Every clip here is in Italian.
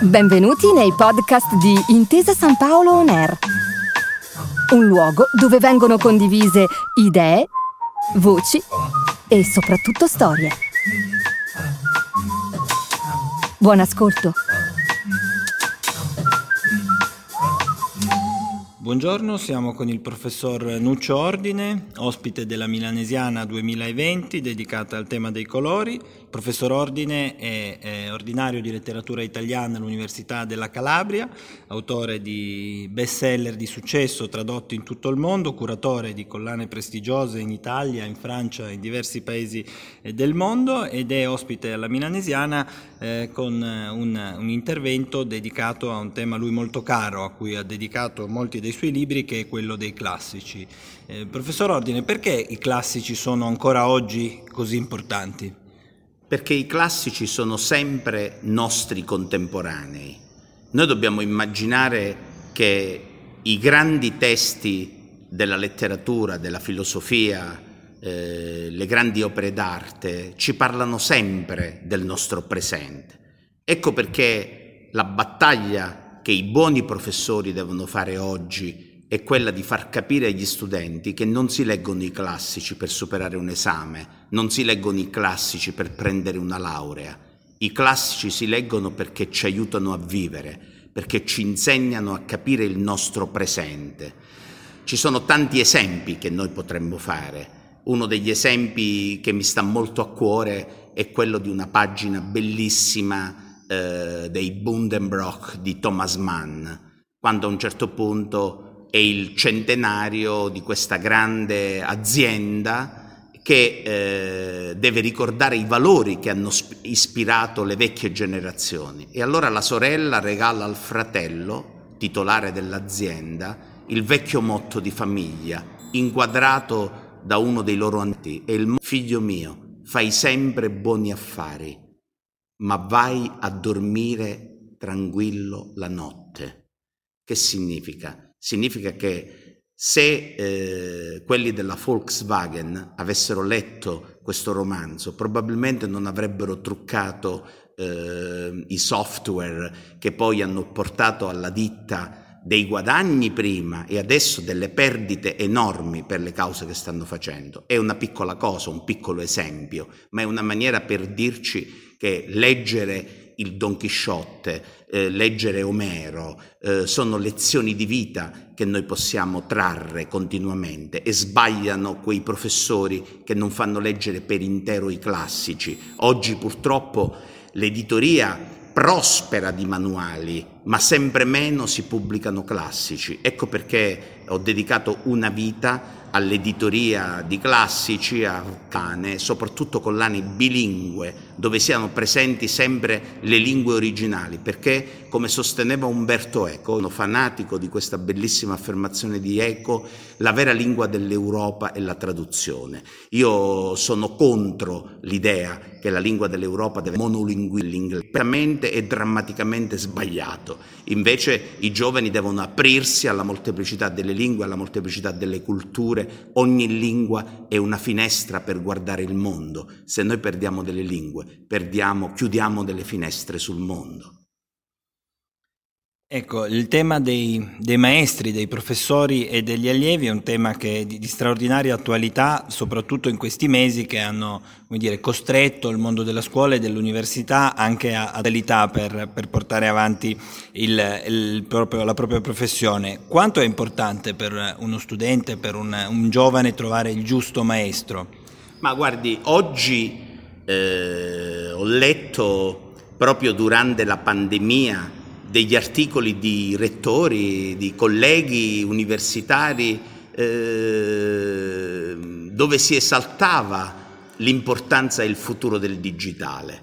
Benvenuti nei podcast di Intesa San Paolo On Air, un luogo dove vengono condivise idee, voci e soprattutto storie. Buon ascolto. Buongiorno, siamo con il professor Nuccio Ordine, ospite della Milanesiana 2020 dedicata al tema dei colori. Professor Ordine è, è ordinario di letteratura italiana all'Università della Calabria, autore di bestseller di successo tradotti in tutto il mondo, curatore di collane prestigiose in Italia, in Francia e in diversi paesi eh, del mondo ed è ospite alla Milanesiana eh, con un, un intervento dedicato a un tema a lui molto caro, a cui ha dedicato molti dei suoi libri che è quello dei classici. Eh, professor Ordine, perché i classici sono ancora oggi così importanti? Perché i classici sono sempre nostri contemporanei. Noi dobbiamo immaginare che i grandi testi della letteratura, della filosofia, eh, le grandi opere d'arte ci parlano sempre del nostro presente. Ecco perché la battaglia che i buoni professori devono fare oggi è quella di far capire agli studenti che non si leggono i classici per superare un esame, non si leggono i classici per prendere una laurea. I classici si leggono perché ci aiutano a vivere, perché ci insegnano a capire il nostro presente. Ci sono tanti esempi che noi potremmo fare. Uno degli esempi che mi sta molto a cuore è quello di una pagina bellissima eh, dei Bundenbrock di Thomas Mann, quando a un certo punto è il centenario di questa grande azienda che eh, deve ricordare i valori che hanno ispirato le vecchie generazioni. E allora la sorella regala al fratello, titolare dell'azienda, il vecchio motto di famiglia, inquadrato da uno dei loro antichi. E il figlio mio, fai sempre buoni affari ma vai a dormire tranquillo la notte. Che significa? Significa che se eh, quelli della Volkswagen avessero letto questo romanzo, probabilmente non avrebbero truccato eh, i software che poi hanno portato alla ditta dei guadagni prima e adesso delle perdite enormi per le cause che stanno facendo. È una piccola cosa, un piccolo esempio, ma è una maniera per dirci che leggere il Don Chisciotte, eh, leggere Omero, eh, sono lezioni di vita che noi possiamo trarre continuamente e sbagliano quei professori che non fanno leggere per intero i classici. Oggi purtroppo l'editoria prospera di manuali, ma sempre meno si pubblicano classici. Ecco perché ho dedicato una vita all'editoria di classici, a cane, soprattutto collane bilingue, dove siano presenti sempre le lingue originali, perché, come sosteneva Umberto Eco, uno fanatico di questa bellissima affermazione di Eco, la vera lingua dell'Europa è la traduzione. Io sono contro l'idea che la lingua dell'Europa deve monolinguare l'inglese, e drammaticamente sbagliato. Invece i giovani devono aprirsi alla molteplicità delle lingue, alla molteplicità delle culture. Ogni lingua è una finestra per guardare il mondo. Se noi perdiamo delle lingue, perdiamo, chiudiamo delle finestre sul mondo. Ecco, il tema dei, dei, maestri, dei professori e degli allievi è un tema che è di, di, straordinaria attualità, soprattutto in questi mesi che hanno dire, costretto il mondo della scuola e dell'università anche a, a per, per, portare avanti il, il proprio, la propria professione. Quanto è importante per uno studente, per un, un giovane trovare il giusto maestro? Ma guardi, oggi eh, ho letto proprio durante la pandemia degli articoli di rettori, di colleghi universitari, eh, dove si esaltava l'importanza e il futuro del digitale.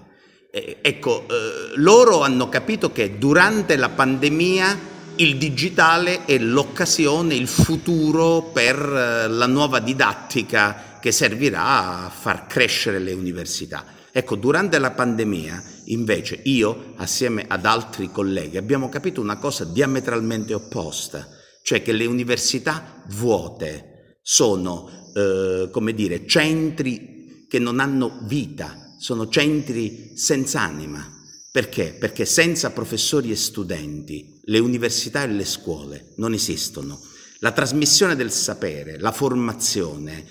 Eh, ecco, eh, loro hanno capito che durante la pandemia il digitale è l'occasione, il futuro per eh, la nuova didattica che servirà a far crescere le università. Ecco, durante la pandemia, invece, io, assieme ad altri colleghi, abbiamo capito una cosa diametralmente opposta, cioè che le università vuote sono, eh, come dire, centri che non hanno vita, sono centri senza anima. Perché? Perché senza professori e studenti le università e le scuole non esistono. La trasmissione del sapere, la formazione,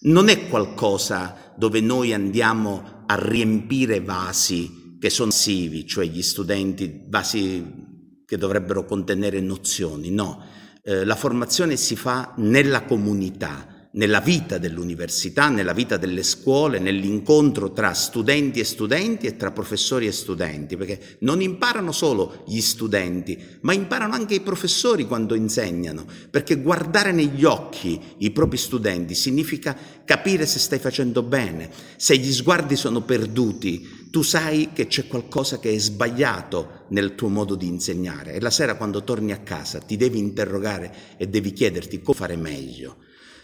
non è qualcosa dove noi andiamo a riempire vasi che sono passivi, cioè gli studenti, vasi che dovrebbero contenere nozioni, no. Eh, la formazione si fa nella comunità, nella vita dell'università, nella vita delle scuole, nell'incontro tra studenti e studenti e tra professori e studenti, perché non imparano solo gli studenti, ma imparano anche i professori quando insegnano, perché guardare negli occhi i propri studenti significa capire se stai facendo bene, se gli sguardi sono perduti, tu sai che c'è qualcosa che è sbagliato nel tuo modo di insegnare e la sera quando torni a casa ti devi interrogare e devi chiederti come fare meglio.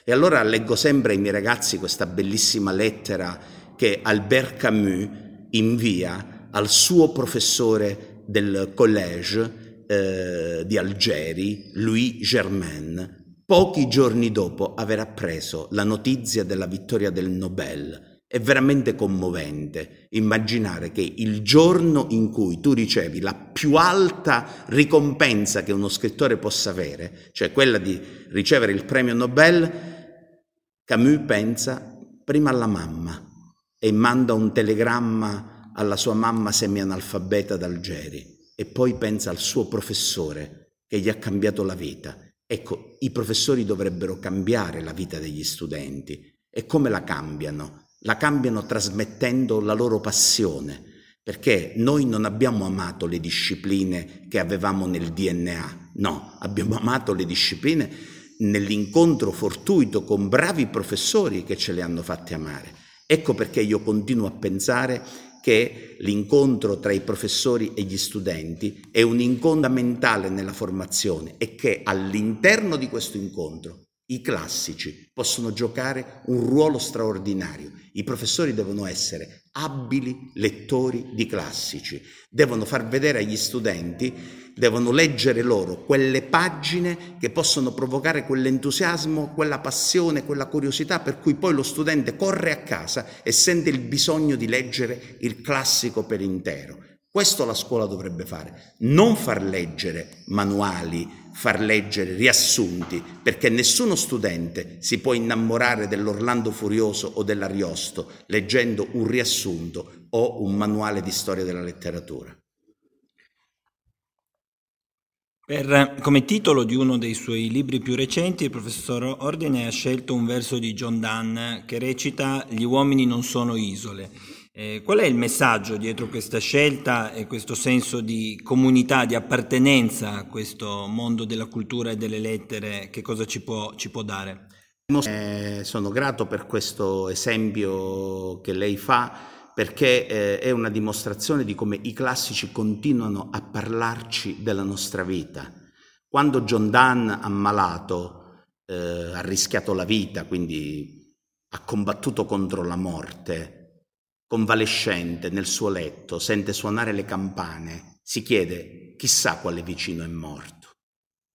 E allora leggo sempre ai miei ragazzi questa bellissima lettera che Albert Camus invia al suo professore del collège eh, di Algeri, Louis Germain, pochi giorni dopo aver appreso la notizia della vittoria del Nobel. È veramente commovente immaginare che il giorno in cui tu ricevi la più alta ricompensa che uno scrittore possa avere, cioè quella di ricevere il premio Nobel, Camus pensa prima alla mamma e manda un telegramma alla sua mamma semianalfabeta d'Algeri e poi pensa al suo professore che gli ha cambiato la vita. Ecco, i professori dovrebbero cambiare la vita degli studenti. E come la cambiano? la cambiano trasmettendo la loro passione, perché noi non abbiamo amato le discipline che avevamo nel DNA, no, abbiamo amato le discipline nell'incontro fortuito con bravi professori che ce le hanno fatte amare. Ecco perché io continuo a pensare che l'incontro tra i professori e gli studenti è un incontro fondamentale nella formazione e che all'interno di questo incontro i classici possono giocare un ruolo straordinario. I professori devono essere abili lettori di classici, devono far vedere agli studenti, devono leggere loro quelle pagine che possono provocare quell'entusiasmo, quella passione, quella curiosità per cui poi lo studente corre a casa e sente il bisogno di leggere il classico per intero. Questo la scuola dovrebbe fare, non far leggere manuali, far leggere riassunti, perché nessuno studente si può innamorare dell'Orlando Furioso o dell'Ariosto leggendo un riassunto o un manuale di storia della letteratura. Per, come titolo di uno dei suoi libri più recenti, il professor Ordine ha scelto un verso di John Donne che recita Gli uomini non sono isole. Eh, qual è il messaggio dietro questa scelta e questo senso di comunità, di appartenenza a questo mondo della cultura e delle lettere? Che cosa ci può, ci può dare? Eh, sono grato per questo esempio che lei fa perché eh, è una dimostrazione di come i classici continuano a parlarci della nostra vita. Quando John Donne, ammalato, eh, ha rischiato la vita, quindi ha combattuto contro la morte, convalescente nel suo letto, sente suonare le campane, si chiede chissà quale vicino è morto,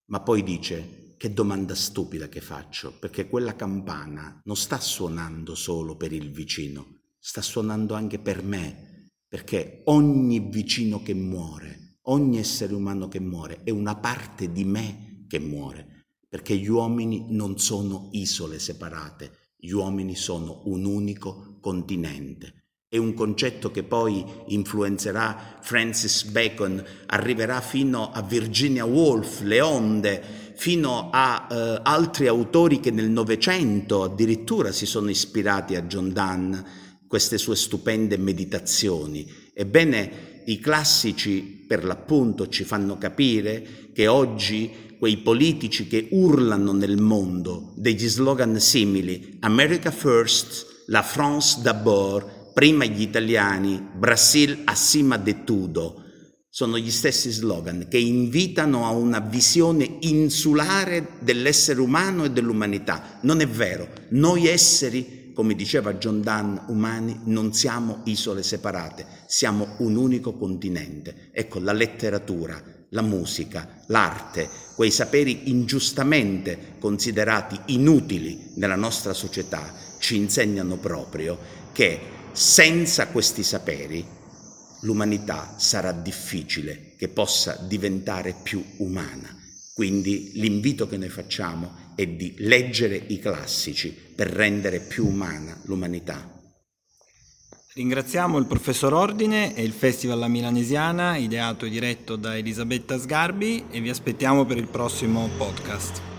ma poi dice che domanda stupida che faccio, perché quella campana non sta suonando solo per il vicino, sta suonando anche per me, perché ogni vicino che muore, ogni essere umano che muore è una parte di me che muore, perché gli uomini non sono isole separate, gli uomini sono un unico continente è un concetto che poi influenzerà Francis Bacon, arriverà fino a Virginia Woolf, le onde, fino a eh, altri autori che nel Novecento addirittura si sono ispirati a John Donne, queste sue stupende meditazioni. Ebbene, i classici per l'appunto ci fanno capire che oggi quei politici che urlano nel mondo degli slogan simili America First, La France d'abord, prima gli italiani, Brasil acima de tutto, sono gli stessi slogan che invitano a una visione insulare dell'essere umano e dell'umanità. Non è vero, noi esseri, come diceva John Donne, umani, non siamo isole separate, siamo un unico continente. Ecco, la letteratura, la musica, l'arte, quei saperi ingiustamente considerati inutili nella nostra società, ci insegnano proprio che senza questi saperi l'umanità sarà difficile che possa diventare più umana. Quindi l'invito che noi facciamo è di leggere i classici per rendere più umana l'umanità. Ringraziamo il professor Ordine e il Festival La Milanesiana, ideato e diretto da Elisabetta Sgarbi e vi aspettiamo per il prossimo podcast.